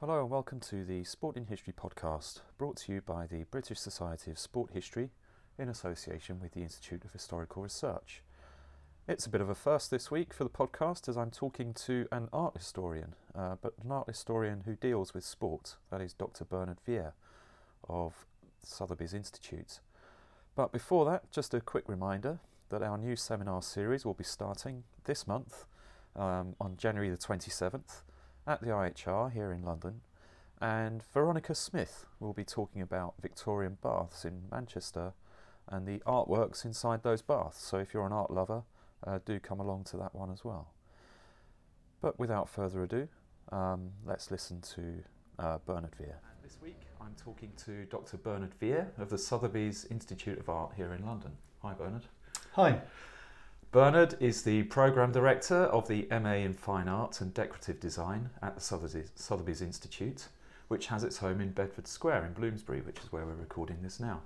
Hello and welcome to the Sport in History podcast, brought to you by the British Society of Sport History in association with the Institute of Historical Research. It's a bit of a first this week for the podcast as I'm talking to an art historian, uh, but an art historian who deals with sport, that is Dr. Bernard Vere of Sotheby's Institute. But before that, just a quick reminder that our new seminar series will be starting this month um, on January the 27th at the IHR here in London. And Veronica Smith will be talking about Victorian baths in Manchester and the artworks inside those baths. So if you're an art lover, uh, do come along to that one as well. But without further ado, um, let's listen to uh, Bernard Vere. And this week I'm talking to Dr. Bernard Vere of the Sotheby's Institute of Art here in London. Hi, Bernard. Hi. Bernard is the Programme Director of the MA in Fine Art and Decorative Design at the Sotheby's, Sotheby's Institute, which has its home in Bedford Square in Bloomsbury, which is where we're recording this now.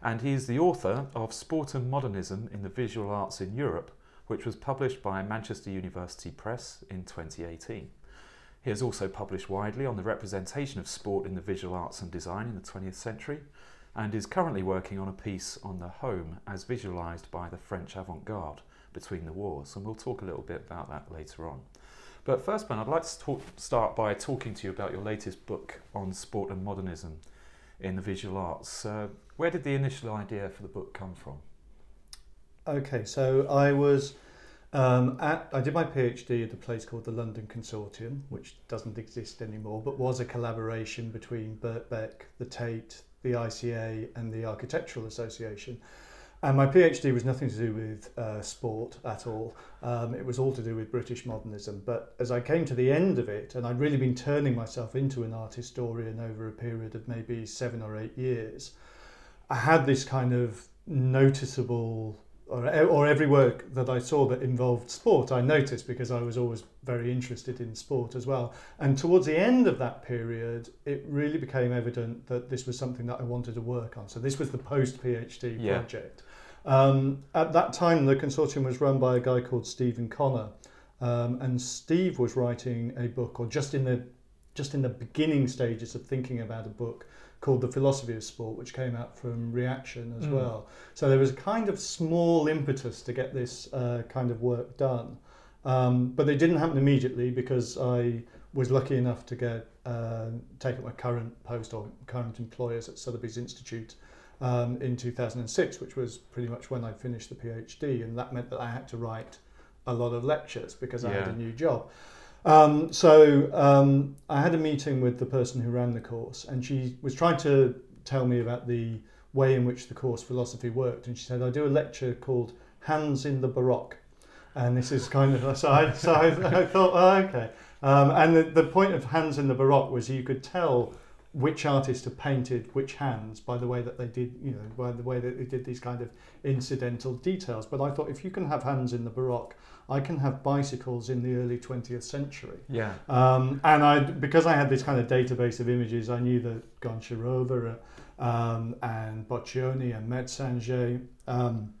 And he is the author of Sport and Modernism in the Visual Arts in Europe, which was published by Manchester University Press in 2018. He has also published widely on the representation of sport in the visual arts and design in the 20th century and is currently working on a piece on the home as visualised by the French avant garde between the wars. And we'll talk a little bit about that later on. But first, Ben, I'd like to talk, start by talking to you about your latest book on sport and modernism in the visual arts. Uh, where did the initial idea for the book come from? Okay, so I was um, at, I did my PhD at a place called the London Consortium, which doesn't exist anymore, but was a collaboration between Birkbeck, the Tate, the ICA, and the Architectural Association. And my PhD was nothing to do with uh, sport at all. Um, it was all to do with British modernism. But as I came to the end of it, and I'd really been turning myself into an art historian over a period of maybe seven or eight years, I had this kind of noticeable or, or every work that I saw that involved sport, I noticed because I was always very interested in sport as well. And towards the end of that period, it really became evident that this was something that I wanted to work on. So this was the post PhD yeah. project. Um, at that time, the consortium was run by a guy called Steven Connor, um, and Steve was writing a book, or just in the just in the beginning stages of thinking about a book called The Philosophy of Sport, which came out from Reaktion as mm. well. So there was a kind of small impetus to get this uh, kind of work done. Um, but it didn't happen immediately because I was lucky enough to get uh, take up my current post or current employers at Sotheby's Institute um, in 2006, which was pretty much when I finished the PhD, and that meant that I had to write a lot of lectures because yeah. I had a new job. Um, so um, I had a meeting with the person who ran the course, and she was trying to tell me about the way in which the course philosophy worked. And she said, I do a lecture called Hands in the Baroque. And this is kind of, so I, so I, I thought, oh, okay. Um, and the, the point of Hands in the Baroque was you could tell which artists have painted which hands by the way that they did, you know, by the way that they did these kind of incidental details. But I thought if you can have hands in the Baroque, I can have bicycles in the early 20th century. Yeah. Um, and I, because I had this kind of database of images, I knew that Goncharova uh, um, and Boccioni and Metzinger um,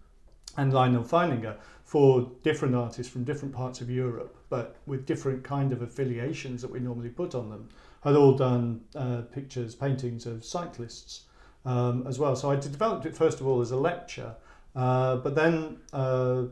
and Lyonel Feininger, for different artists from different parts of Europe, but with different kind of affiliations that we normally put on them, had all done uh, pictures, paintings of cyclists um, as well. So I developed it first of all as a lecture, uh, but then uh,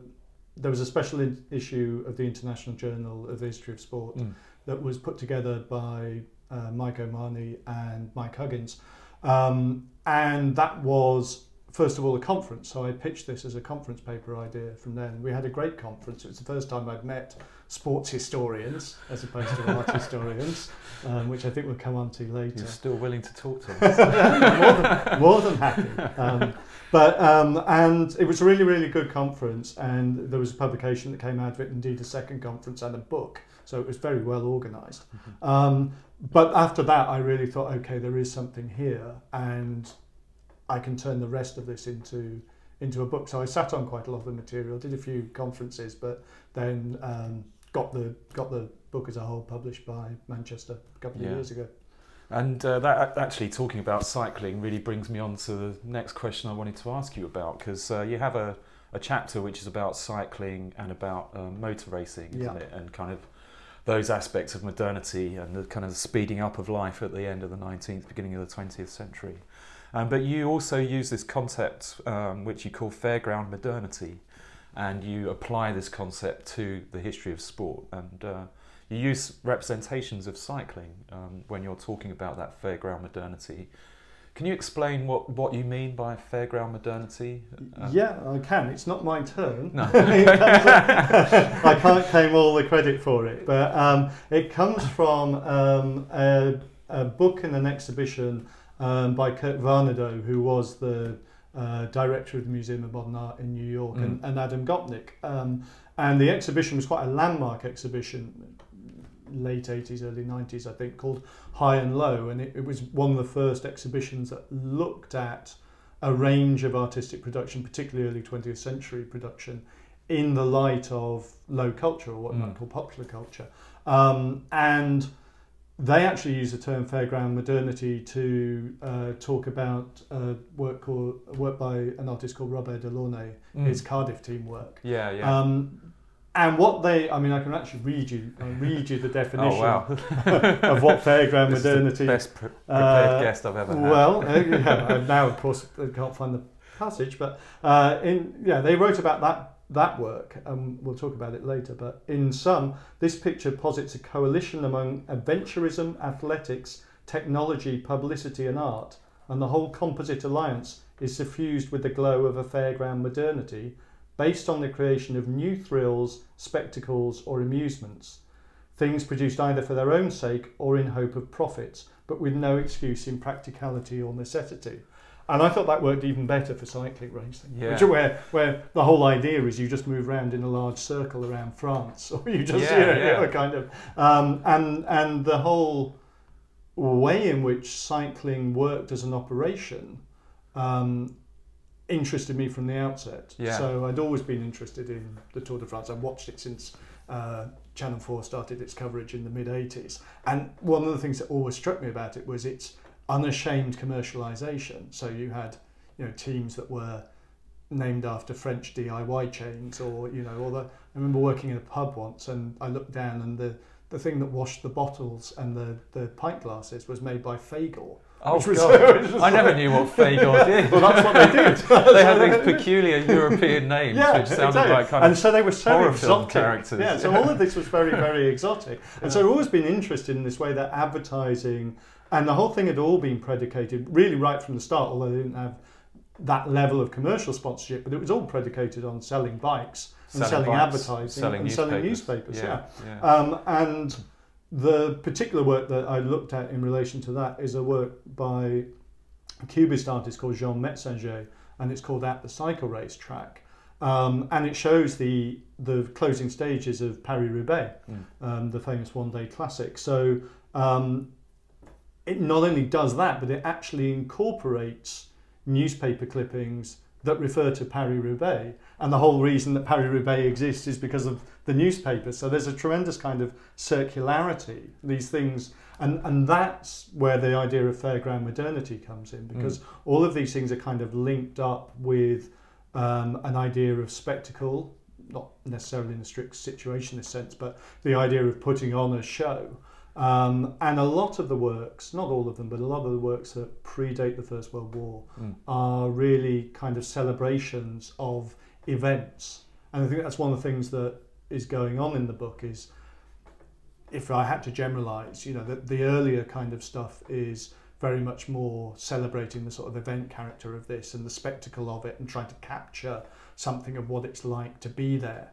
there was a special in- issue of the International Journal of the History of Sport mm. that was put together by uh, Mike O'Mahony and Mike Huggins. Um, and that was, first of all, a conference. So I pitched this as a conference paper idea from then. We had a great conference. It was the first time I'd met sports historians as opposed to art historians, um, which I think we'll come on to later. You're still willing to talk to us. more, than, more, than, happy. Um, but um, and it was a really really good conference, and there was a publication that came out of it. Indeed, a second conference and a book. So it was very well organized mm-hmm. Um, but after that, I really thought, okay, there is something here, and I can turn the rest of this into into a book. So I sat on quite a lot of the material, did a few conferences, but then um, got the got the book as a whole published by Manchester a couple of years ago. And uh, that actually talking about cycling really brings me on to the next question I wanted to ask you about because uh, you have a, a chapter which is about cycling and about um, motor racing, isn't yeah. it? And kind of those aspects of modernity and the kind of speeding up of life at the end of the 19th, beginning of the 20th century. Um, but you also use this concept, um, which you call fairground modernity, and you apply this concept to the history of sport. And uh, you use representations of cycling um, when you're talking about that fairground modernity. Can you explain what, what you mean by fairground modernity? Uh, yeah, I can. It's not my turn. No. I can't claim all the credit for it, but um, it comes from um, a, a, book and an exhibition um, by Kurt Varnedoe, who was the uh, director of the Museum of Modern Art in New York, mm. and, and, Adam Gopnik. Um, and the exhibition was quite a landmark exhibition, late 80s, early 90s, I think, called High and Low. And it, it was one of the first exhibitions that looked at a range of artistic production, particularly early 20th century production, in the light of low culture, or what mm. you might call popular culture. Um, and they actually use the term fairground modernity to uh, talk about uh, work called work by an artist called Robert Delaunay, mm. his Cardiff team work. Yeah, yeah. Um, and what they, I mean, I can actually read you, uh, read you the definition oh, wow. of what fairground this modernity. Is the best pre- prepared uh, guest I've ever had. Well, uh, yeah, now of course I can't find the passage, but uh, in yeah, they wrote about that that work, and we'll talk about it later. But in sum, this picture posits a coalition among adventurism, athletics, technology, publicity, and art, and the whole composite alliance is suffused with the glow of a fairground modernity based on the creation of new thrills, spectacles, or amusements. Things produced either for their own sake or in hope of profits, but with no excuse in practicality or necessity. And I thought that worked even better for cycling racing, yeah. which, where where the whole idea is you just move around in a large circle around France, or you just yeah, you know, yeah. You know, kind of um, and and the whole way in which cycling worked as an operation um, interested me from the outset. Yeah. So I'd always been interested in the Tour de France. I've watched it since uh, Channel 4 started its coverage in the mid 80s. And one of the things that always struck me about it was its unashamed commercialization. So you had, you know, teams that were named after French DIY chains, or you know, or the. I remember working in a pub once, and I looked down, and the the thing that washed the bottles and the the pint glasses was made by Fagor. Oh was, God! I never knew what Fagor did. well, that's what they did. they had these peculiar European names, yeah, which sounded exactly. like kind and of so they were so horror exotic. film characters. Yeah, so all of this was very, very exotic, and so I've always been interested in this way that advertising and the whole thing had all been predicated really right from the start, although they didn't have that level of commercial sponsorship, but it was all predicated on selling bikes and selling, selling bikes, advertising selling and newspapers. selling newspapers. Yeah, yeah. yeah. Um, and the particular work that I looked at in relation to that is a work by a Cubist artist called Jean Metzinger, and it's called At the Cycle Race Track. Um, and it shows the the closing stages of Paris Roubaix, mm. um, the famous one day classic. So um, it not only does that, but it actually incorporates newspaper clippings that refer to Paris Roubaix. And the whole reason that Paris Roubaix exists is because of the newspaper. So there's a tremendous kind of circularity, these things. And, and that's where the idea of fairground modernity comes in, because mm. all of these things are kind of linked up with um, an idea of spectacle, not necessarily in a strict situationist sense, but the idea of putting on a show. Um, and a lot of the works, not all of them, but a lot of the works that predate the First World War mm. are really kind of celebrations of events. And I think that's one of the things that is going on in the book is if I had to generalize, you know, the, the earlier kind of stuff is very much more celebrating the sort of event character of this and the spectacle of it and trying to capture something of what it's like to be there.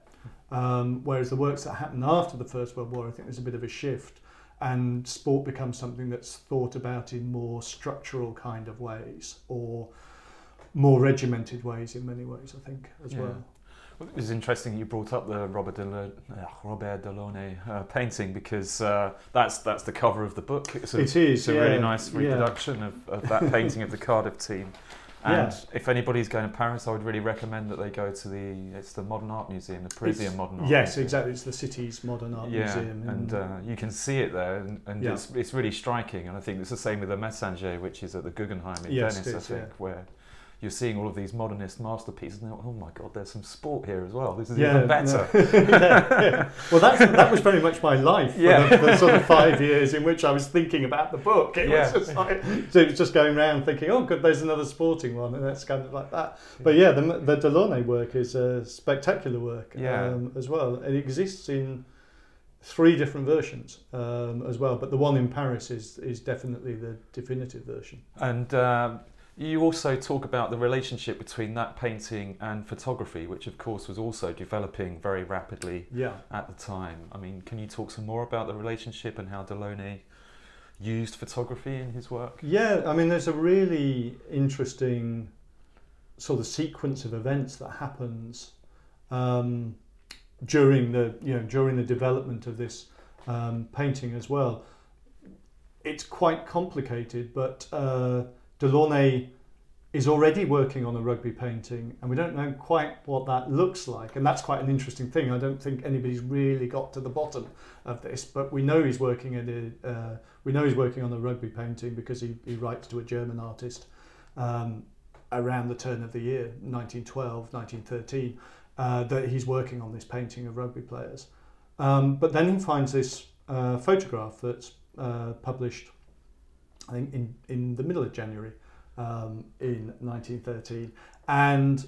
Hmm. Um, whereas the works that happen after the First World War, I think there's a bit of a shift and sport becomes something that's thought about in more structural kind of ways or more regimented ways in many ways, I think, as yeah. well. Well, it was interesting you brought up the Robert, de uh, Robert Delaunay uh, painting because uh, that's that's the cover of the book. It's a, it is. It's a yeah, really nice reproduction yeah. of, of that painting of the Cardiff team. And yeah. if anybody's going to Paris, I would really recommend that they go to the it's the Modern Art Museum, the Parisian it's, Modern Art. Yes, Museum. exactly. It's the city's Modern Art yeah, Museum, and uh, you can see it there, and, and yeah. it's, it's really striking. And I think it's the same with the Metzinger, which is at the Guggenheim in yes, Venice, is, I think, where you're seeing all of these modernist masterpieces. And oh my god, there's some sport here as well. This is Yeah, even better. no. yeah, yeah. Well, that's, that was very much my life for Yeah. the, the sort of five years in which I was thinking about the book. It Yeah. was just like, so it was just going around thinking, oh, good, there's another sporting one, and that's kind of like that. But yeah, the, the Delaunay work is a spectacular work Yeah. um, as well. It exists in three different versions um, as well, but the one in Paris is is definitely the definitive version. And um, you also talk about the relationship between that painting and photography, which of course was also developing very rapidly Yeah. at the time. I mean, can you talk some more about the relationship and how Delaunay used photography in his work? Yeah, I mean, there's a really interesting sort of sequence of events that happens um, during the you know during the development of this um, painting as well. It's quite complicated, but uh, Delaunay is already working on a rugby painting, and we don't know quite what that looks like, and that's quite an interesting thing. I don't think anybody's really got to the bottom of this, but we know he's working at a uh, we know he's working on a rugby painting because he, he writes to a German artist um, around the turn of the year, 1912, 1913, uh, that he's working on this painting of rugby players. Um, but then he finds this uh, photograph that's uh, published, I think, in, in the middle of January um, in 1913. And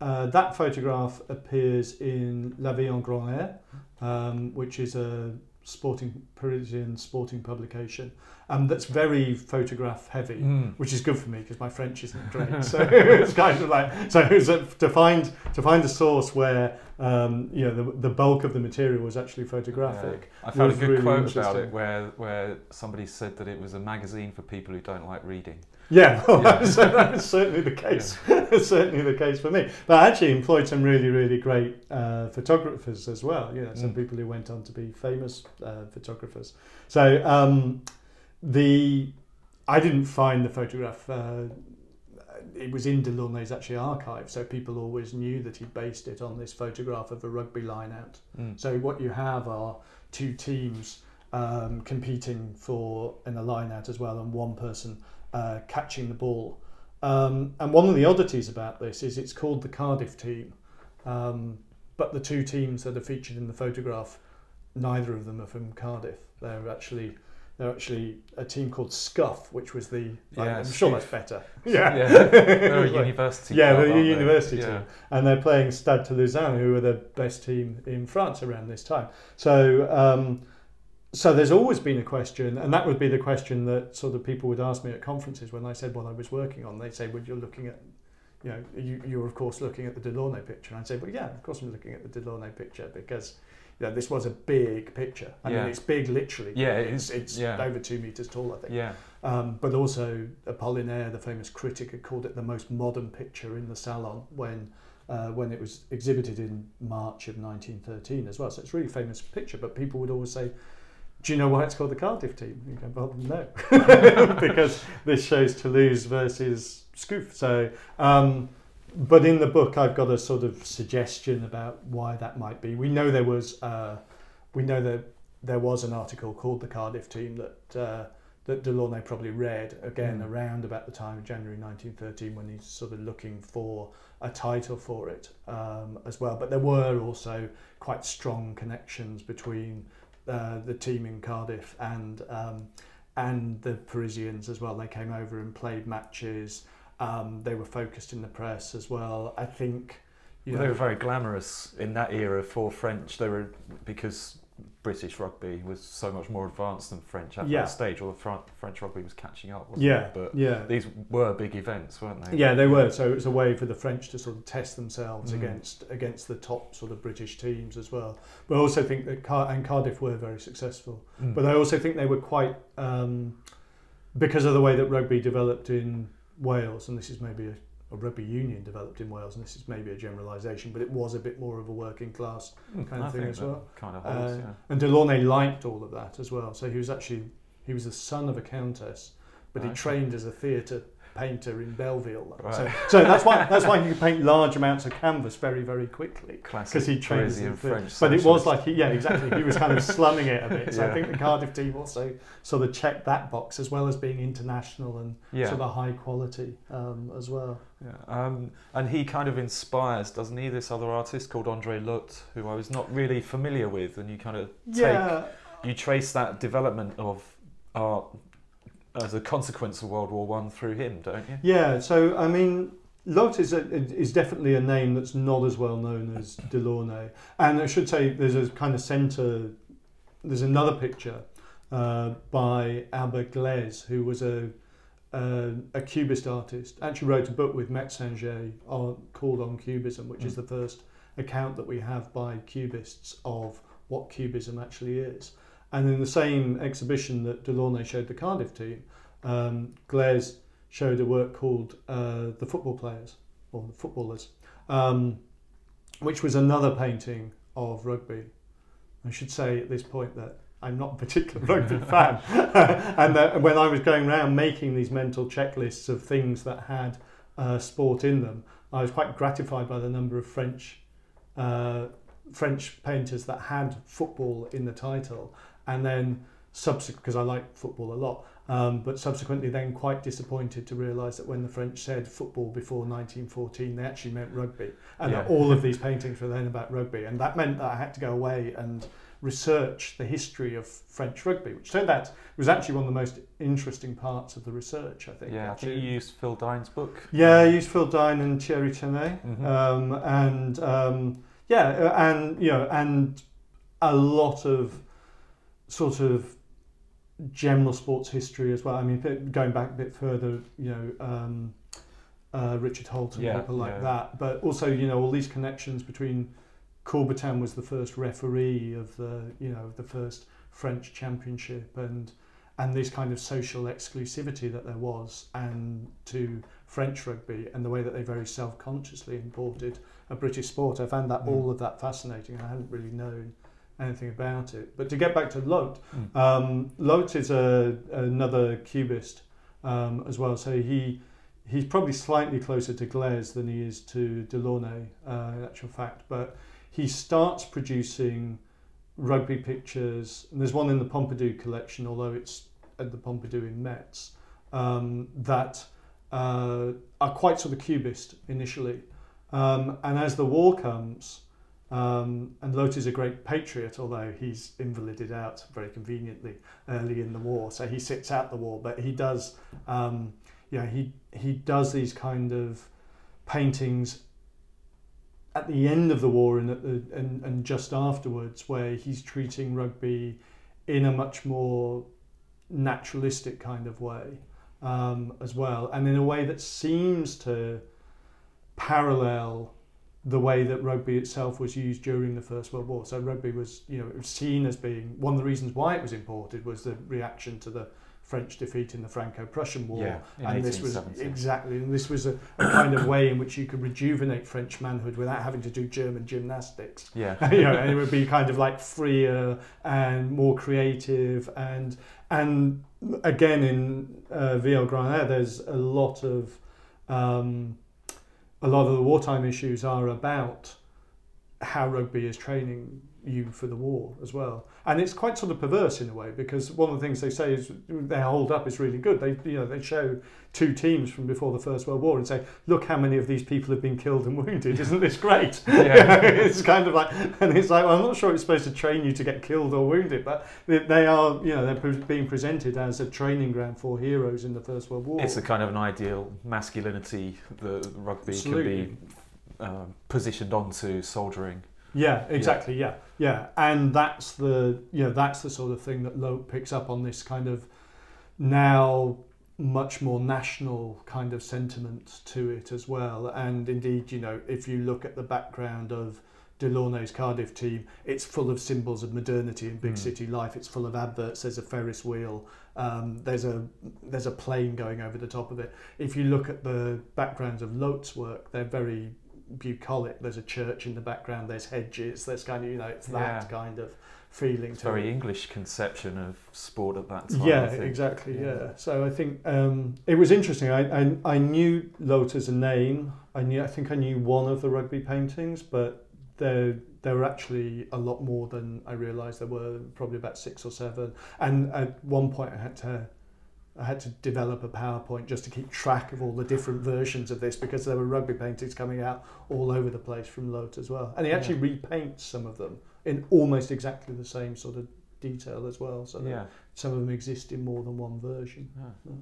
uh, that photograph appears in La Vie en Grand Air, um, which is a sporting Parisian sporting publication um, that's very photograph heavy, Mm. which is good for me because my French isn't great. so it's kind of like so to find to find a source where um, you know the, the bulk of the material was actually photographic. I found a good really quote about it where, where somebody said that it was a magazine for people who don't like reading. Yeah, well, Yeah. That's, that's certainly the case. That's certainly the case for me. But I actually employed some really, really great uh, photographers as well. You know, some Mm. people who went on to be famous uh, photographers. So um, the I didn't find the photograph. Uh, it was in Delaunay's actually archive, so people always knew that he based it on this photograph of a rugby line out. Mm. So what you have are two teams um, competing for in a line out as well, and one person uh, catching the ball. Um, and one of the oddities about this is it's called the Cardiff team, um, but the two teams that are featured in the photograph, neither of them are from Cardiff. They're actually they're actually a team called SCUF, which was the Yeah, I'm sure that's better. Yeah. Yeah, They're a university. yeah, club, they're a aren't they? university Yeah. team, and they're playing Stade Toulousain, who are the best team in France around this time. So, um, so there's always been a question, and that would be the question that sort of people would ask me at conferences when I said what I was working on. They'd say, "Well, you're looking at, you know, you, you're of course looking at the Delaunay picture." And I'd say, "Well, yeah, of course I'm looking at the Delaunay picture because." You know, this was a big picture. I Yeah. mean, it's big literally. Yeah, it's, it's Yeah. over two meters tall, I think. Yeah. Um, but also, Apollinaire, the famous critic, had called it the most modern picture in the salon when uh, when it was exhibited in March of 1913 as well. So it's a really famous picture. But people would always say, "Do you know why it's called the Cardiff team?" You go, "Well, no," because this shows Toulouse versus SCUF. So. Um, but in the book, I've got a sort of suggestion about why that might be. We know there was, uh, we know that there was an article called the Cardiff team that uh, that Delaunay probably read again Mm. around about the time of January 1913 when he's sort of looking for a title for it um, as well. But there were also quite strong connections between uh, the team in Cardiff and um, and the Parisians as well. They came over and played matches. Um, they were focused in the press as well. I think. Well, know, they were very glamorous in that era for French. They were because British rugby was so much more advanced than French at Yeah. that stage. Or the Fran- French rugby was catching up. Wasn't yeah, it? But yeah. these were big events, weren't they? Yeah, they were. So it was a way for the French to sort of test themselves Mm. against against the top sort of British teams as well. But I also think that Car- and Cardiff were very successful. Mm. But I also think they were quite um, because of the way that rugby developed in Wales, and this is maybe a, a rugby union developed in Wales, and this is maybe a generalisation, but it was a bit more of a working class Mm, kind of I thing as well. Kind of holds, Uh, yeah. And Delaunay liked all of that as well. So he was actually he was the son of a countess, but he Okay. trained as a theatre painter in Belleville. Right. So, so that's why that's why you paint large amounts of canvas very very quickly Classic because he trains in French But it was like he, yeah exactly he was kind of slumming it a bit. So I think the Cardiff team also sort of checked that box as well as being international and yeah. sort of high quality um, as well. Yeah, um, and he kind of inspires, doesn't he? This other artist called Andre Lhote, who I was not really familiar with, and you kind of take, Yeah, you trace that development of art as a consequence of World War One through him, don't you? Yeah, so I mean, Lhote is, a, is definitely a name that's not as well known as Delaunay. And I should say there's a kind of centre, there's another picture uh, by Albert Gleizes, who was a, a, a Cubist artist, actually wrote a book with Metzinger on, called On Cubism, which is Mm. the first account that we have by Cubists of what Cubism actually is. And in the same exhibition that Delaunay showed the Cardiff team, um, showed a work called uh, The Football Players, or The Footballers, um, which was another painting of rugby. I should say at this point that I'm not a particular rugby fan. and that when I was going around making these mental checklists of things that had uh, sport in them, I was quite gratified by the number of French uh, French painters that had football in the title, and then subsequent because I like football a lot, um, but subsequently then quite disappointed to realise that when the French said football before 1914, they actually meant rugby, and Yeah. all of these paintings were then about rugby, and that meant that I had to go away and research the history of French rugby, which turned out was actually one of the most interesting parts of the research. I think. Yeah, I actually. think you used Phil Dine's book. Yeah, I used Phil Dine and Thierry Terret, Mhm. um, and um, yeah, uh, and you know, and a lot of sort of general sports history as well. I mean, going back a bit further, you know, um, uh, Richard Holt and Yeah, people like yeah. that, but also you know all these connections between Coubertin was the first referee of the you know the first French championship and and this kind of social exclusivity that there was and to French rugby and the way that they very self-consciously imported a British sport. I found that Mm. all of that fascinating. I hadn't really known anything about it. But to get back to Lhote, Mm. um, Lhote is a, another cubist um, as well. So he he's probably slightly closer to Gleizes than he is to Delaunay, uh, in actual fact. But he starts producing rugby pictures. And there's one in the Pompidou collection, although it's at the Pompidou in Metz, um, that uh, are quite sort of cubist initially. Um, and as the war comes, um, and Lhote is a great patriot, although he's invalided out very conveniently early in the war, so he sits out the war. But he does, um, yeah, he he does these kind of paintings at the end of the war and, the, and and just afterwards, where he's treating rugby in a much more naturalistic kind of way um, as well, and in a way that seems to parallel the way that rugby itself was used during the First World War. So rugby was, you know, it was seen as being one of the reasons why it was imported was the reaction to the French defeat in the Franco-Prussian War. Yeah, and this was exactly, and this was a, a kind of way in which you could rejuvenate French manhood without having to do German gymnastics Yeah. you know, and it would be kind of like freer and more creative and and again in uh, VL there's a lot of um, a lot of the wartime issues are about how rugby is training you for the war as well. And it's quite sort of perverse in a way because one of the things they say is their hold up is really good. They you know they show two teams from before the First World War and say, look how many of these people have been killed and wounded. Isn't this great? Yeah. it's kind of like, and it's like, well, I'm not sure it's supposed to train you to get killed or wounded, but they, are, you know, they're being presented as a training ground for heroes in the First World War. It's a kind of an ideal masculinity that rugby Absolutely. can be um, positioned onto soldiering. Yeah, exactly. Yeah. yeah, and that's the you know that's the sort of thing that Lhote picks up on this kind of now much more national kind of sentiment to it as well. And indeed, you know, if you look at the background of Delaunay's Cardiff team, it's full of symbols of modernity and big Mm. city life. It's full of adverts. There's a Ferris wheel. Um, there's a there's a plane going over the top of it. If you look at the backgrounds of Lhote's work, they're very bucolic. There's a church in the background. There's hedges. There's kind of you know it's that Yeah. kind of feeling. It's very it. English conception of sport at that time. Yeah, exactly. Yeah. Yeah. So I think um, it was interesting. I, I I knew Lhote as a name. I knew. I think I knew one of the rugby paintings, but there there were actually a lot more than I realised. There were probably about six or seven. And at one point, I had to. I had to develop a PowerPoint just to keep track of all the different versions of this because there were rugby paintings coming out all over the place from Lhote as well. And he actually repaints some of them in almost exactly the same sort of detail as well. So that Yeah. some of them exist in more than one version. Yeah.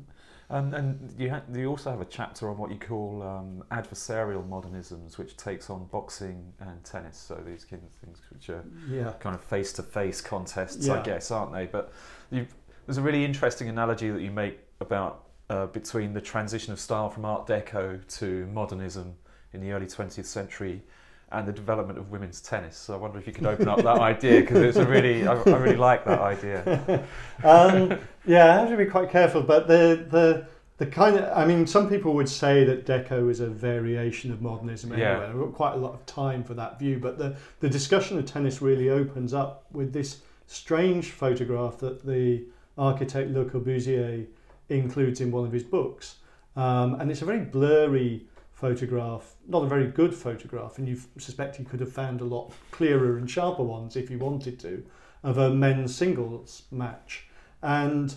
Um, and you, ha- you also have a chapter on what you call um, adversarial modernisms, which takes on boxing and tennis. So these kind of things which are Yeah. kind of face-to-face contests, I guess, aren't they? But you, there's a really interesting analogy that you make about uh, between the transition of style from Art Deco to modernism in the early 20th century and the development of women's tennis. So I wonder if you could open up that idea because it's a really, I, I really like that idea. um, yeah, I have to be quite careful. But the the the kind of I mean, some people would say that Deco is a variation of modernism anyway. Yeah. I've got quite a lot of time for that view. But the the discussion of tennis really opens up with this strange photograph that the architect Le Corbusier includes in one of his books, um, and it's a very blurry photograph, not a very good photograph, and you suspect he could have found a lot clearer and sharper ones if he wanted to, of a men's singles match. And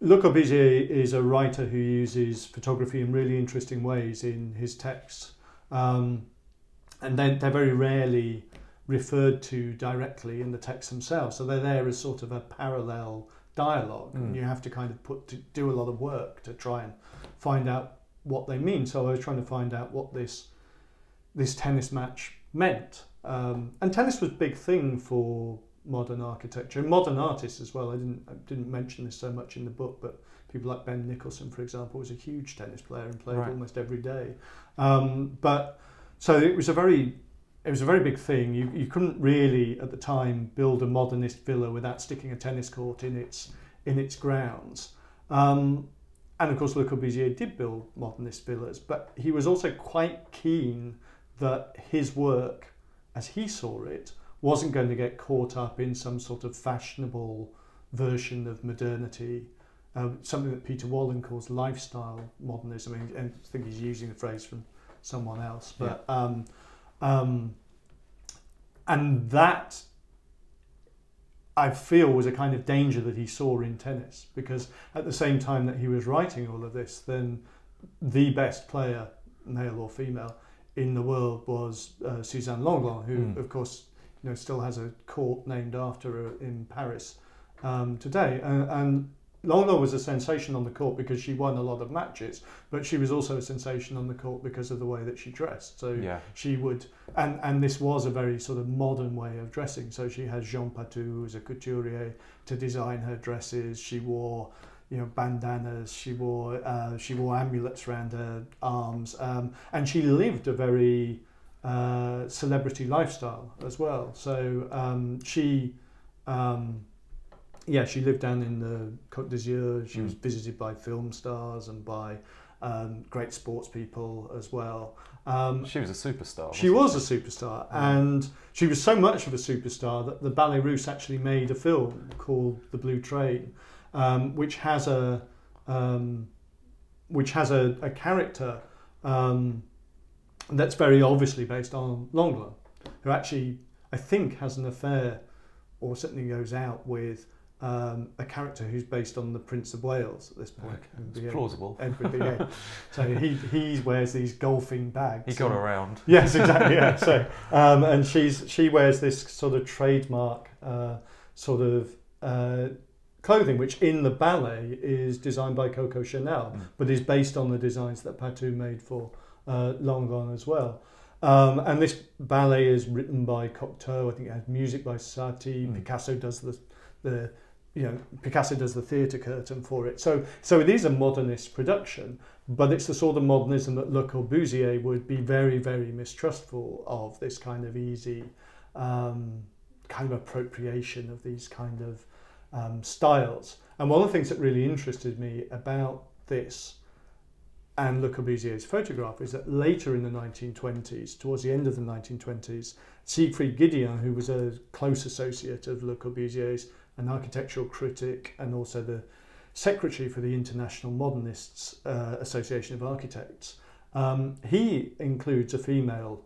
Le Corbusier is a writer who uses photography in really interesting ways in his texts. Um, and then they're very rarely referred to directly in the texts themselves. So they're there as sort of a parallel dialogue. And Mm. you have to kind of put to do a lot of work to try and find out what they mean. So I was trying to find out what this this tennis match meant. Um, and tennis was a big thing for modern architecture and modern artists as well. I didn't I didn't mention this so much in the book, but people like Ben Nicholson, for example, was a huge tennis player and played Right. almost every day. Um, but so it was a very it was a very big thing. You you couldn't really at the time build a modernist villa without sticking a tennis court in its in its grounds. Um, and of course, Le Corbusier did build modernist villas, but he was also quite keen that his work, as he saw it, wasn't going to get caught up in some sort of fashionable version of modernity, uh, something that Peter Wollen calls lifestyle modernism. And, and I think he's using the phrase from someone else, but um, um, and that I feel was a kind of danger that he saw in tennis because at the same time that he was writing all of this, then the best player, male or female, in the world was uh, Suzanne Lenglen, who, Mm. of course, you know, still has a court named after her in Paris um, today. And, and Lenglen was a sensation on the court because she won a lot of matches, but she was also a sensation on the court because of the way that she dressed. So Yeah. she would, and, and this was a very sort of modern way of dressing. So she had Jean Patou, who was a couturier, to design her dresses. She wore, you know, bandanas. She wore uh, she wore amulets around her arms, um, and she lived a very uh, celebrity lifestyle as well. So um, she. Um, yeah, she lived down in the Côte d'Azur. She was Mm. visited by film stars and by um, great sports people as well. Um, She was a superstar. she was a superstar, and she was so much of a superstar that the Ballet Russe actually made a film called The Blue Train, um, which has a um, which has a, a character um, that's very obviously based on Lenglen, who actually I think has an affair, or certainly goes out with um, a character who's based on the Prince of Wales at this point. Okay. It's plausible. So he he wears these golfing bags. He got and- around. Yes, exactly. Yeah. So, um, and she's she wears this sort of trademark uh, sort of uh, clothing, which in the ballet is designed by Coco Chanel, Mm. but is based on the designs that Patou made for uh, as well. Um, and this ballet is written by Cocteau. I think it has music by Satie. Mm. Picasso does the the you know Picasso does the theatre curtain for it. So so it is a modernist production, but it's the sort of modernism that Le Corbusier would be very, very mistrustful of this kind of easy um, kind of appropriation of these kind of um, styles. And one of the things that really interested me about this and Le Corbusier's photograph is that later in the 1920s, towards the end of the 1920s, Siegfried Giedion, who was a close associate of Le Corbusier's, an architectural critic and also the secretary for the International Modernists uh, Association of Architects, um, he includes a female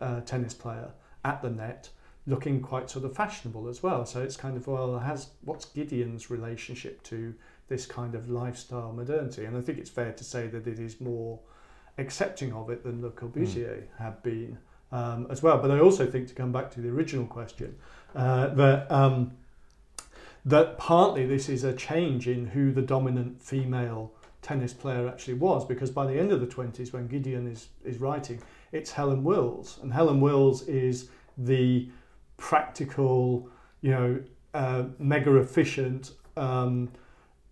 uh, tennis player at the net looking quite sort of fashionable as well. So it's kind of, well, has what's Giedion's relationship to this kind of lifestyle modernity. And I think it's fair to say that it is more accepting of it than Le Corbusier mm. had been um, as well. But I also think to come back to the original question uh, that um, that partly this is a change in who the dominant female tennis player actually was, because by the end of the 20s, when Giedion is is writing, it's Helen Wills, and Helen Wills is the practical, you know, uh, mega efficient. Um,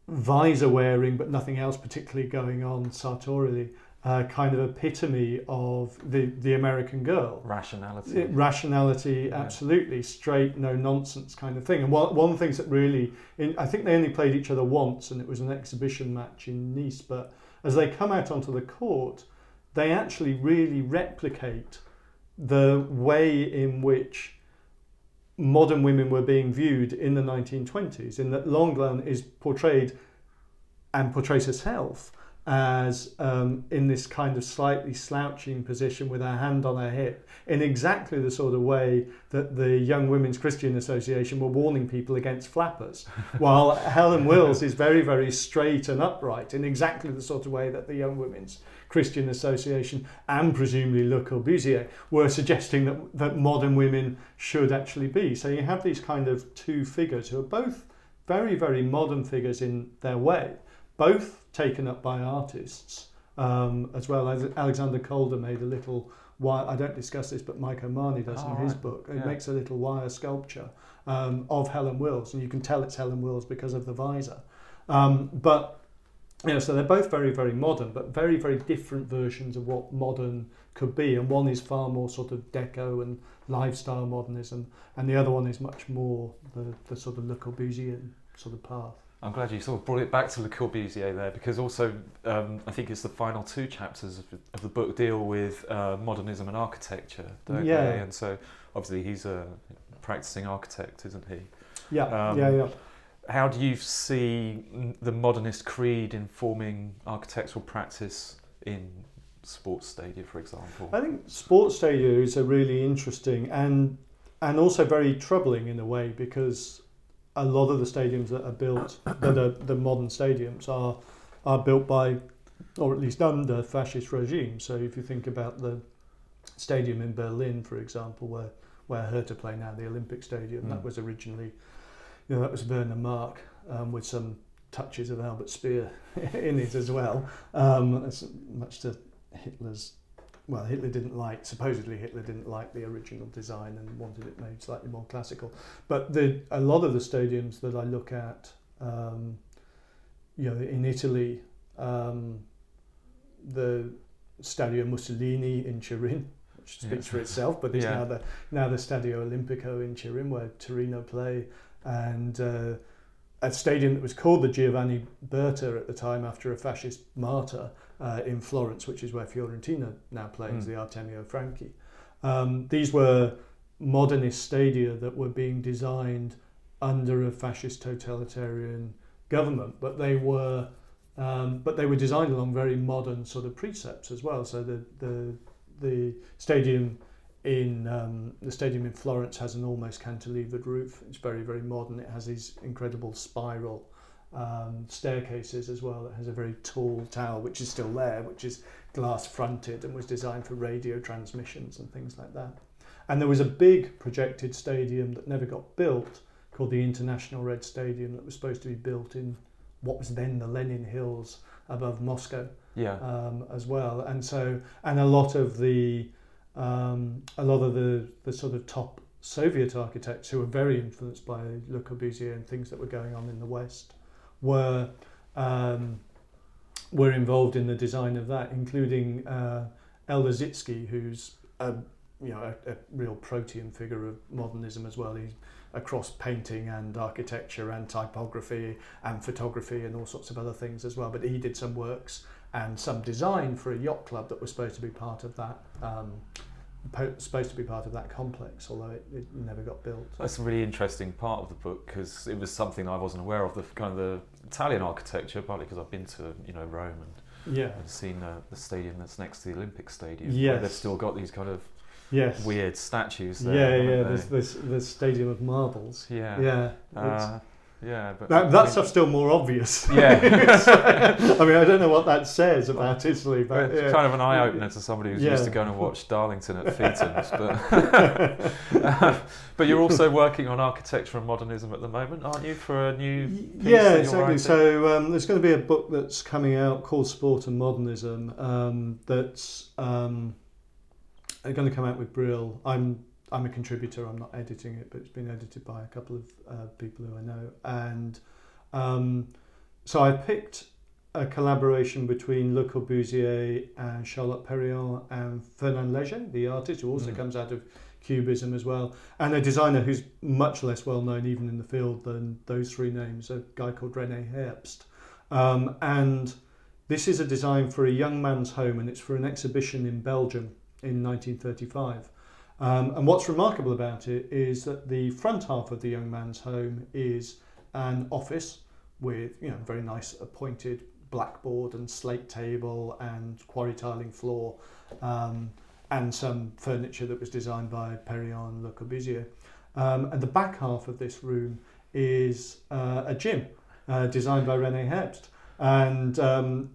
visor wearing, but nothing else particularly going on sartorially. Uh, kind of epitome of the, the American girl. Rationality. rationality, yeah. absolutely. Straight, no nonsense kind of thing. And one, one of the things that really, in, I think they only played each other once and it was an exhibition match in Nice, but as they come out onto the court, they actually really replicate the way in which modern women were being viewed in the 1920s, in that Lenglen is portrayed and portrays herself as um, in this kind of slightly slouching position with her hand on her hip, in exactly the sort of way that the Young Women's Christian Association were warning people against flappers, while Helen Wills is very, very straight and upright in exactly the sort of way that the Young Women's Christian Association and presumably Le Corbusier were suggesting that, that modern women should actually be. So you have these kind of two figures who are both very, very modern figures in their way, both taken up by artists um, as well. As Alexander Calder made a little wire, I don't discuss this, but Mike O'Mahony does oh, in his right. book. It yeah. makes a little wire sculpture um, of Helen Wills, and you can tell it's Helen Wills because of the visor. Um, but you know, so they're both very, very modern, but very, very different versions of what modern could be. And one is far more sort of deco and lifestyle modernism, and the other one is much more the, the sort of Le Corbusier sort of path. I'm glad you sort of brought it back to Le Corbusier there, because also um, I think it's the final two chapters of, of the book deal with uh, modernism and architecture, don't yeah. they? And so obviously he's a practicing architect, isn't he? Yeah, um, yeah, yeah how do you see the modernist creed informing architectural practice in sports stadia, for example? I think sports stadia is a really interesting and and also very troubling in a way because a lot of the stadiums that are built, that are the modern stadiums, are are built by, or at least under fascist regimes. So if you think about the stadium in Berlin, for example, where where Hertha play now, the Olympic Stadium, mm. that was originally you know, that was Werner March um, with some touches of Albert Speer in it as well. Um, much to Hitler's, well, Hitler didn't like, supposedly Hitler didn't like the original design and wanted it made slightly more classical. But the, a lot of the stadiums that I look at, um, you know, in Italy, um, the Stadio Mussolini in Turin, which speaks yeah. for itself, but it's yeah. now the now the Stadio Olimpico in Turin, where Torino play and uh, a stadium that was called the Giovanni Berta at the time after a fascist martyr uh, in Florence, which is where Fiorentina now plays, mm. the Artemio Franchi. Um, these were modernist stadia that were being designed under a fascist totalitarian government, but they were um, but they were designed along very modern sort of precepts as well. So the the the stadium in um, the stadium in Florence has an almost cantilevered roof. It's very, very modern. It has these incredible spiral um, staircases as well. It has a very tall tower, which is still there, which is glass fronted and was designed for radio transmissions and things like that. And there was a big projected stadium that never got built called the International Red Stadium that was supposed to be built in what was then the Lenin Hills above Moscow yeah. um, as well. And so, and a lot of the um, a lot of the, the sort of top Soviet architects who were very influenced by Le Corbusier and things that were going on in the West were um, were involved in the design of that, including uh, Eldor who's a you know a, a real protean figure of modernism as well. He's across painting and architecture and typography and photography and all sorts of other things as well. But he did some works and some design for a yacht club that was supposed to be part of that. Um, supposed to be part of that complex, although it, it never got built. That's a really interesting part of the book because it was something I wasn't aware of the kind of the Italian architecture, partly because I've been to you know Rome and, Yeah. and seen uh, the stadium that's next to the Olympic Stadium. where they've still got these kind of Yes. weird statues there. yeah, yeah. There's this the stadium of marbles. yeah, Yeah. Uh, yeah, but that, that stuff's still more obvious. Yeah. I mean, I don't know what that says about Italy, but it's yeah. kind of an eye opener to somebody who's used to going and watch Darlington at Feethams. But, but you're also working on architecture and modernism at the moment, aren't you, for a new piece yeah, exactly. writing? So um, there's going to be a book that's coming out called Sport and Modernism. Um, that's um, going to come out with Brill. I'm I'm a contributor. I'm not editing it, but it's been edited by a couple of uh, people who I know. And um, so I picked a collaboration between Le Corbusier and Charlotte Perriand and Fernand Léger, the artist who also Mm. comes out of Cubism as well, and a designer who's much less well known even in the field than those three names, a guy called René Herbst. Um, and this is a design for a young man's home, and it's for an exhibition in Belgium in 1935. Um, and what's remarkable about it is that the front half of the young man's home is an office with you know very nice appointed blackboard and slate table and quarry tiling floor um, and some furniture that was designed by and Le Corbusier. Um, and the back half of this room is uh, a gym uh, designed by René Herbst. And um,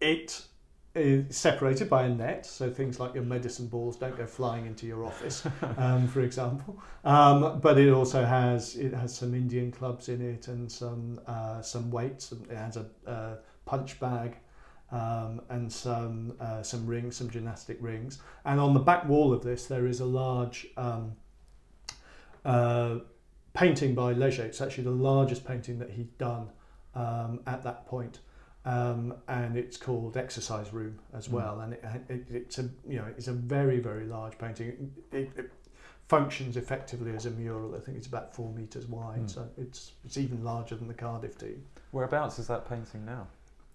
it is separated by a net, so things like your medicine balls don't go flying into your office, um, for example. Um, but it also has it has some Indian clubs in it and some uh, some weights. It has a, a punch bag um, and some uh, some rings, some gymnastic rings. And on the back wall of this, there is a large um, uh, painting by Leger. It's actually the largest painting that he'd done um, at that point. Um, and it's called Exercise Room as Mm. well, and it, it, it's a you know it's a very very large painting. It, it functions effectively as a mural. I think it's about four meters wide, Mm. so it's it's even larger than the Cardiff team. Whereabouts is that painting now?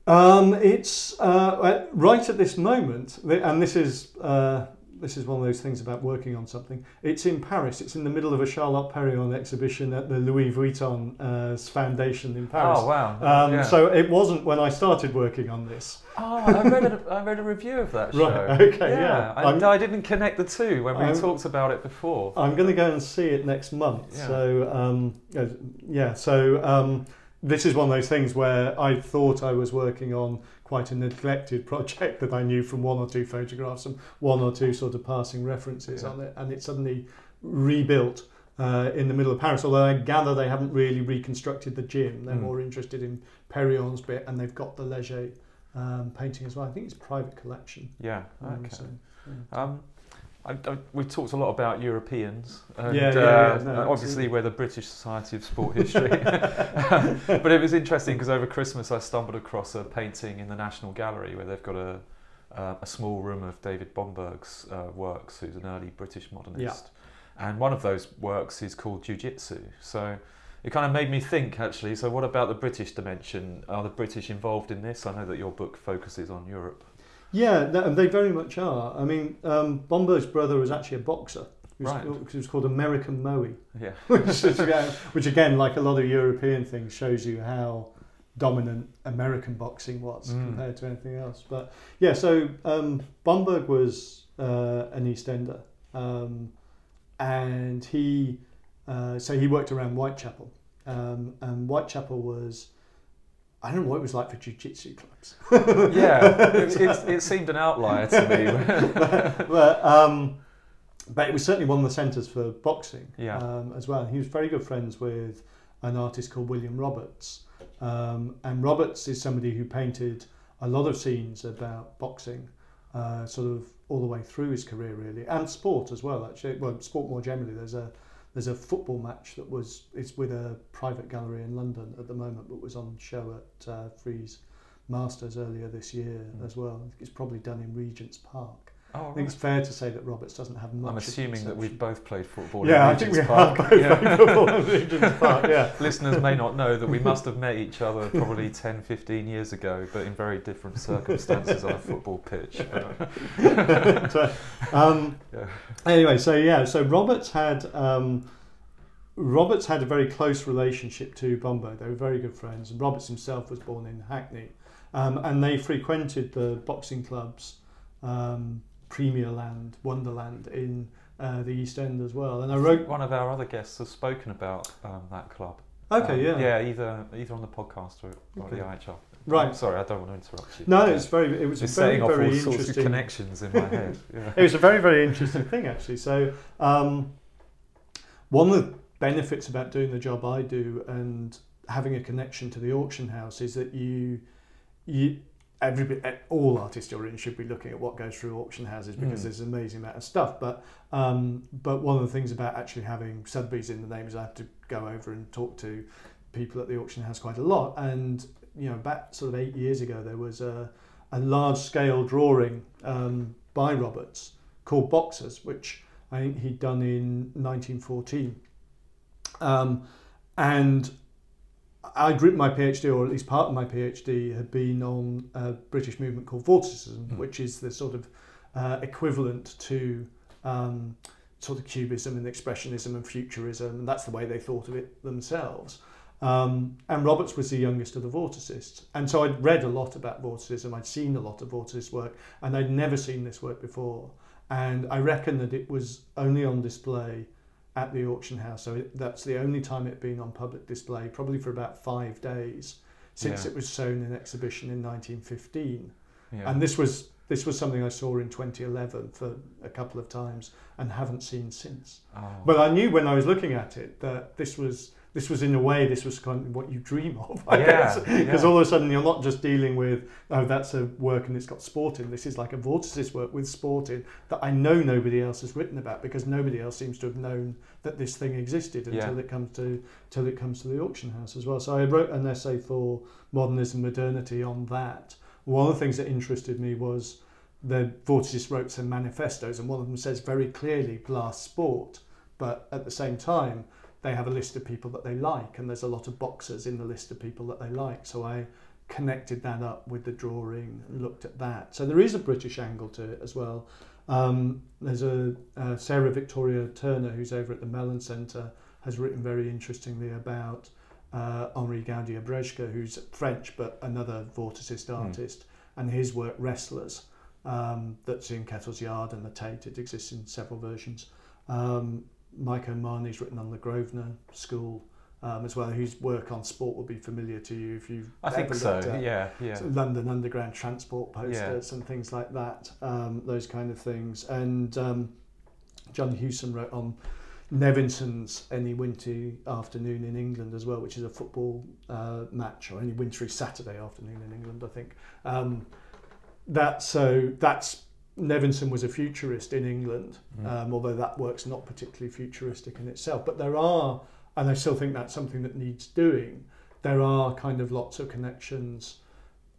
Um, it's uh, right at this moment, and this is uh, this is one of those things about working on something. It's in Paris. It's in the middle of a Charlotte Perriand exhibition at the Louis Vuitton uh, Foundation in Paris. Oh wow! Um, yeah. So it wasn't when I started working on this. Oh, I read a, I read a review of that show. Right, okay, yeah. I, I'm- I didn't connect the two when we I'm- talked about it before. I'm going to go and see it next month. Yeah. So um, uh, yeah, so um, this is one of those things where I thought I was working on quite a neglected project that I knew from one or two photographs and one or two sort of passing references Yeah. on it, and it suddenly rebuilt. Uh, in the middle of Paris, although I gather they haven't really reconstructed the gym, they're Mm. more interested in Perriand's bit, and they've got the Leger um, painting as well. I think it's private collection. Yeah. Um, Okay. so, yeah. Um, I, I, we've talked a lot about Europeans, and Yeah, yeah, uh, yeah, no, obviously absolutely. we're the British Society of Sport History. but it was interesting because over Christmas I stumbled across a painting in the National Gallery where they've got a uh, a small room of David Bomberg's uh, works, who's an early British modernist, and one of those works is called Jiu-Jitsu. So. It kind of made me think, actually. So, what about the British dimension? Are the British involved in this? I know that your book focuses on Europe. Yeah, th- they very much are. I mean, um, Bomberg's brother was actually a boxer. He was, Right. He was called American Moe, Yeah. which, again, which again, like a lot of European things, shows you how dominant American boxing was Mm. compared to anything else. But yeah, so um, Bomberg was uh, an East Ender, um, and he uh, so he worked around Whitechapel, um, and Whitechapel was. I don't know what it was like for jiu-jitsu clubs. yeah, it, it, it seemed an outlier to me. but, um, but it was certainly one of the centres for boxing Yeah. um, as well. He was very good friends with an artist called William Roberts. Um, and Roberts is somebody who painted a lot of scenes about boxing, uh, sort of all the way through his career, really, and sport as well. Actually, well, sport more generally. There's a there's a football match that was it's with a private gallery in London at the moment, but was on show at uh, Frieze Masters earlier this year Mm. as well. It's probably done in Regent's Park. Oh, I think it's fair to say that Roberts doesn't have much. I'm assuming that we've both played football. Yeah, I think we Park. have both yeah. played football in Regent's Park. Yeah. Listeners may not know that we must have met each other probably 10, 15 years ago, but in very different circumstances on a football pitch. so, um, yeah. Anyway, so yeah, so Roberts had. Um, Roberts had a very close relationship to Bomberg. They were very good friends, and Roberts himself was born in Hackney, um, and they frequented the boxing clubs um, Premier Land, Wonderland in uh, the East End as well. And I wrote one of our other guests has spoken about um, that club. Okay, um, yeah, yeah, either either on the podcast or, or okay. the IHR. Right. I'm sorry, I don't want to interrupt you. No, it's very. It was Just very, setting very off all sorts of connections in my head. Yeah. it was a very, very interesting thing actually. So, um, one of the benefits about doing the job I do and having a connection to the auction house is that you, you every all art historians should be looking at what goes through auction houses because mm. there's an amazing amount of stuff. But um, but one of the things about actually having Sotheby's in the name is I have to go over and talk to people at the auction house quite a lot. And you know, about sort of eight years ago, there was a, a large scale drawing um, by Roberts called Boxers, which I think he'd done in 1914. Um, and I'd written my PhD, or at least part of my PhD, had been on a British movement called Vorticism, mm. which is the sort of uh, equivalent to um, sort of Cubism and Expressionism and Futurism, and that's the way they thought of it themselves. Um, and Roberts was the youngest of the Vorticists. And so I'd read a lot about Vorticism, I'd seen a lot of Vorticist work, and I'd never seen this work before. And I reckon that it was only on display at the auction house. So it, that's the only time it been on public display, probably for about five days since yeah. it was shown in exhibition in 1915. Yeah. And this was this was something I saw in 2011 for a couple of times and haven't seen since. Oh. But I knew when I was looking at it that this was this was in a way this was kind of what you dream of I yeah, guess. because yeah. all of a sudden you're not just dealing with oh that's a work and it's got sport in this is like a vorticist work with sport in that I know nobody else has written about because nobody else seems to have known that this thing existed until yeah. it comes to until it comes to the auction house as well. So I wrote an essay for modernism modernity on that. One of the things that interested me was the vorticists wrote some manifestos and one of them says very clearly glass sport. But at the same time they have a list of people that they like, and there's a lot of boxers in the list of people that they like. So I connected that up with the drawing and looked at that. So there is a British angle to it as well. Um, there's a uh, Sarah Victoria Turner who's over at the Mellon Centre has written very interestingly about uh, Henri Gaudier-Brzeska, who's French but another vorticist hmm. artist, mm. and his work Wrestlers, um, that's in Kettle's Yard and the Tate. It exists in several versions. Um, Mike O'Mahony's written on the Grosvenor School um, as well, whose work on sport will be familiar to you if you've I think so. yeah, yeah. London Underground transport posters yeah. and things like that, um, those kind of things. And um, John Hewson wrote on Nevinson's Any Wintry Afternoon in England as well, which is a football uh, match or any wintry Saturday afternoon in England, I think. Um, that so that's Nevinson was a futurist in England, mm. um, although that work's not particularly futuristic in itself. But there are, and I still think that's something that needs doing, there are kind of lots of connections,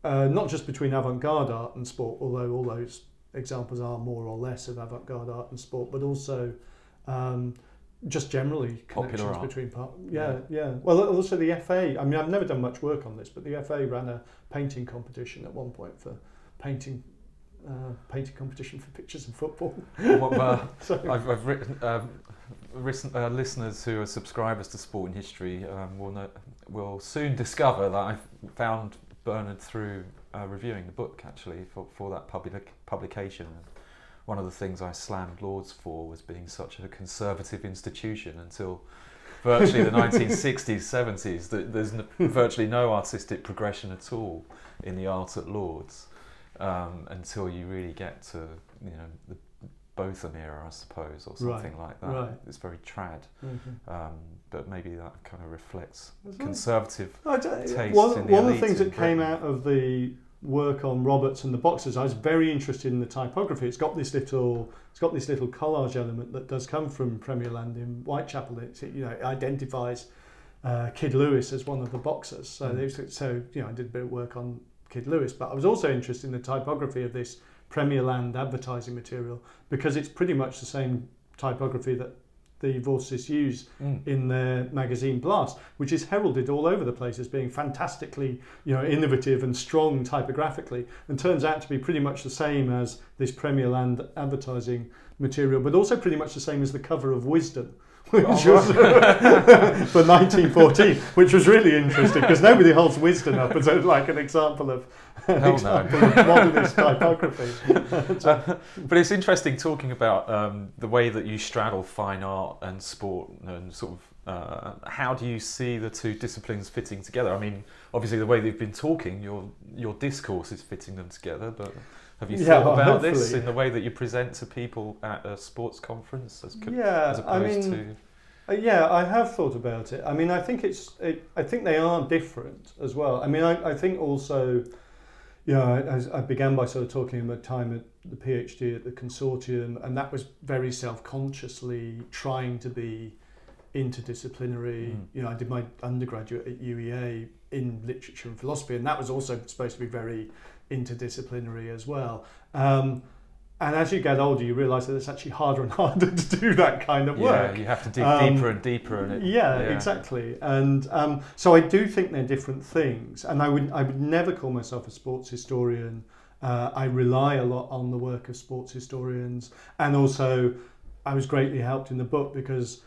uh, not just between avant garde art and sport, although all those examples are more or less of avant garde art and sport, but also um, just generally connections between part. Yeah, yeah, yeah. Well, also the FA. I mean, I've never done much work on this, but the FA ran a painting competition at one point for painting uh, painting competition for pictures and football. well, uh, I've, I've, written. Um, uh, listeners who are subscribers to Sport and History um, will know, will soon discover that I found Bernard through uh, reviewing the book actually for, for that public publication. One of the things I slammed Lords for was being such a conservative institution until virtually the 1960s, 70s. There's virtually no artistic progression at all in the art at Lords um, until you really get to you know the Botham era, I suppose, or something right, like that. Right. It's very trad, mm-hmm. um, but maybe that kind of reflects That's conservative right. taste. One, in the one of the things that came out of the work on Roberts and the boxers, I was very interested in the typography. It's got this little, it's got this little collage element that does come from Premier Land in Whitechapel. It, you know, it identifies uh, Kid Lewis as one of the boxers. So, mm. so you know, I did a bit of work on Kid Lewis, but I was also interested in the typography of this Premier Land advertising material because it's pretty much the same typography that the Vorticists use mm. in their magazine Blast, which is heralded all over the place as being fantastically, you know, innovative and strong typographically, and turns out to be pretty much the same as this Premier Land advertising material, but also pretty much the same as the cover of Wisden, which was for 1914, which was really interesting because nobody holds Wisden up as a, like an example of, an example no. of modernist typography. uh, but it's interesting talking about um, the way that you straddle fine art and sport and sort of uh, how do you see the two disciplines fitting together? I mean, obviously the way they've been talking, your your discourse is fitting them together, but have you yeah, thought about hopefully. this in the way that you present to people at a sports conference as, co- yeah, as opposed I mean, to? Uh, yeah, I have thought about it. I mean, I think it's. It, I think they are different as well. I mean, I, I think also, you know, I, I began by sort of talking about time at the PhD at the consortium, and that was very self-consciously trying to be interdisciplinary. Mm. You know, I did my undergraduate at UEA in literature and philosophy, and that was also supposed to be very interdisciplinary as well. Um, and as you get older, you realise that it's actually harder and harder to do that kind of work. Yeah, you have to dig um, deeper and deeper in it. Yeah, yeah. exactly. And um, so I do think they're different things. And I would I would never call myself a sports historian. Uh, I rely a lot on the work of sports historians, and also I was greatly helped in the book because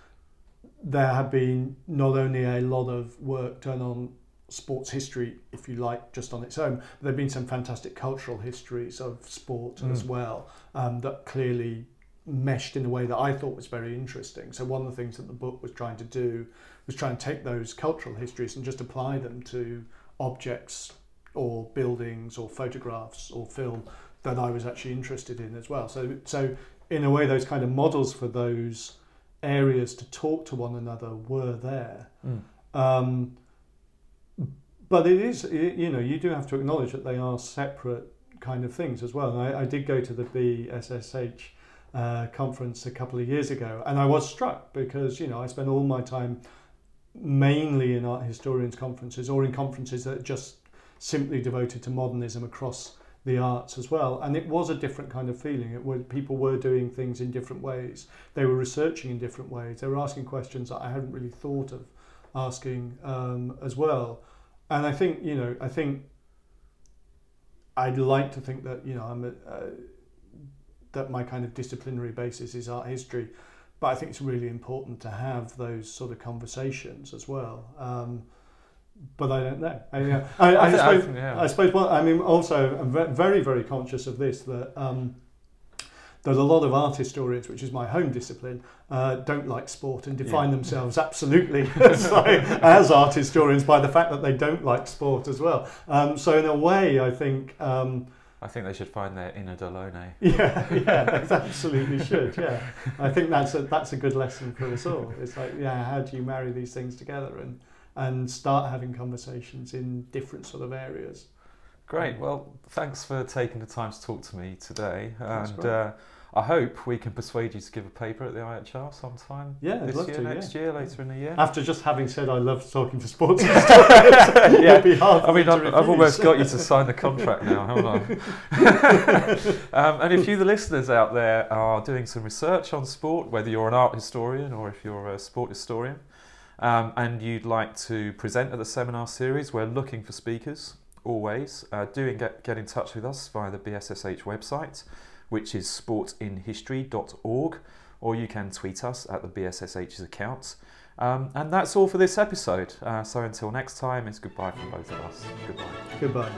there have been not only a lot of work done on sports history, if you like, just on its own. But there have been some fantastic cultural histories of sport mm. as well um, that clearly meshed in a way that I thought was very interesting. So one of the things that the book was trying to do was try and take those cultural histories and just apply them to objects or buildings or photographs or film that I was actually interested in as well. So so in a way those kind of models for those areas to talk to one another were there. Mm. Um, but it is, you know, you do have to acknowledge that they are separate kind of things as well. I, I did go to the BSSH uh, conference a couple of years ago, and I was struck because you know I spent all my time mainly in art historians conferences or in conferences that are just simply devoted to modernism across the arts as well. And it was a different kind of feeling. It was people were doing things in different ways. They were researching in different ways. They were asking questions that i hadn't really thought of asking um, as well and I think you know I think I'd like to think that you know I'm a, uh, that my kind of disciplinary basis is art history, but I think it's really important to have those sort of conversations as well. Um, but I don't know. I, I, I, I, suppose, yeah. I suppose. Well, I mean, also I'm very, very conscious of this that um, there's a lot of art historians, which is my home discipline, uh, don't like sport and define yeah. themselves absolutely as, as, art historians by the fact that they don't like sport as well. Um, so in a way, I think. Um, I think they should find their inner Delaunay. Yeah, yeah, they absolutely should. Yeah, I think that's a that's a good lesson for us all. It's like, yeah, how do you marry these things together and and start having conversations in different sort of areas. Great. Well, thanks for taking the time to talk to me today, and uh, I hope we can persuade you to give a paper at the IHR sometime. Yeah, this year, to, next yeah. year, later in the year. After just having said I love talking to sports yeah, I mean, I've, I've, almost got you to sign the contract now, haven't I? um, and if you, the listeners out there, are doing some research on sport, whether you're an art historian or if you're a sport historian, um, and you'd like to present at the seminar series, we're looking for speakers always. Uh, do get, get in touch with us via the BSSH website which is sportinhistory.org, or you can tweet us at the BSSH's account. Um, and that's all for this episode. Uh, so until next time, it's goodbye from both of us. Goodbye. Goodbye.